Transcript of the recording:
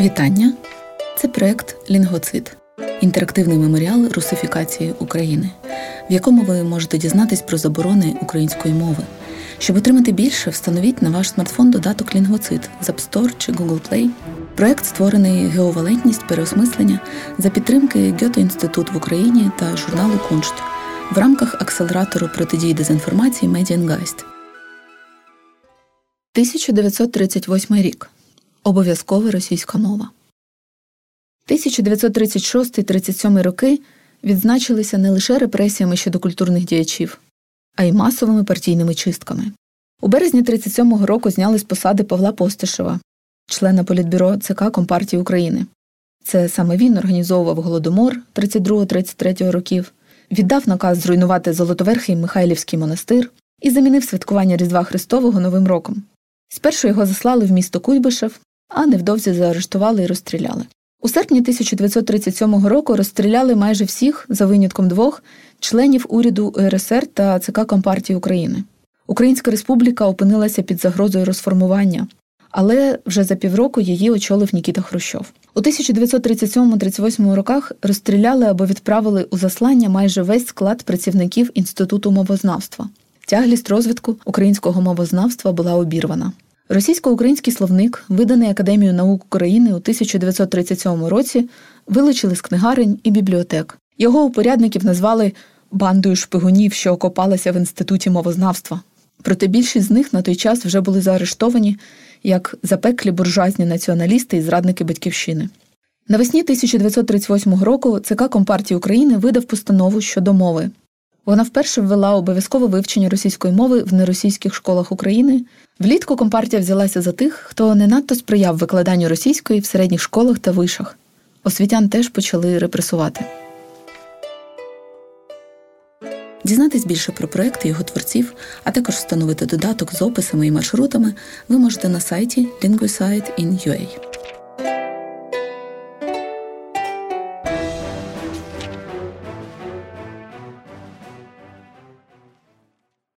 Вітання! Це проект Лінгвоцид інтерактивний меморіал русифікації України, в якому ви можете дізнатись про заборони української мови. Щоб отримати більше, встановіть на ваш смартфон додаток Лінгвоцид з App Store чи Google Play. Проект створений геовалентність переосмислення за підтримки Goethe-Institut в Україні та журналу Куншт в рамках акселератору протидії дезінформації Медіангайст. 1938 рік. Обов'язкова російська мова. 1936-37 роки відзначилися не лише репресіями щодо культурних діячів, а й масовими партійними чистками. У березні 37-го року зняли з посади Павла Постишева, члена політбюро ЦК Компартії України. Це саме він організовував голодомор 32-33 років, віддав наказ зруйнувати Золотоверхий Михайлівський монастир і замінив святкування Різдва Христового Новим роком. Спершу його заслали в місто Куйбишев, а невдовзі заарештували і розстріляли. У серпні 1937 року розстріляли майже всіх, за винятком двох, членів уряду УРСР та ЦК Компартії України. Українська Республіка опинилася під загрозою розформування, але вже за півроку її очолив Нікіта Хрущов. У 1937-38 роках розстріляли або відправили у заслання майже весь склад працівників інституту мовознавства. Тяглість розвитку українського мовознавства була обірвана. Російсько-український словник, виданий Академією наук України у 1937 році, вилучили з книгарень і бібліотек. Його упорядників назвали бандою шпигунів, що окопалася в інституті мовознавства. Проте більшість з них на той час вже були заарештовані як запеклі буржуазні націоналісти і зрадники батьківщини. Навесні 1938 року ЦК Компартії України видав постанову щодо мови. Вона вперше ввела обов'язкове вивчення російської мови в неросійських школах України. Влітку компартія взялася за тих, хто не надто сприяв викладанню російської в середніх школах та вишах. Освітян теж почали репресувати. Дізнатись більше про проекти його творців, а також встановити додаток з описами і маршрутами ви можете на сайті linguisite.in.ua.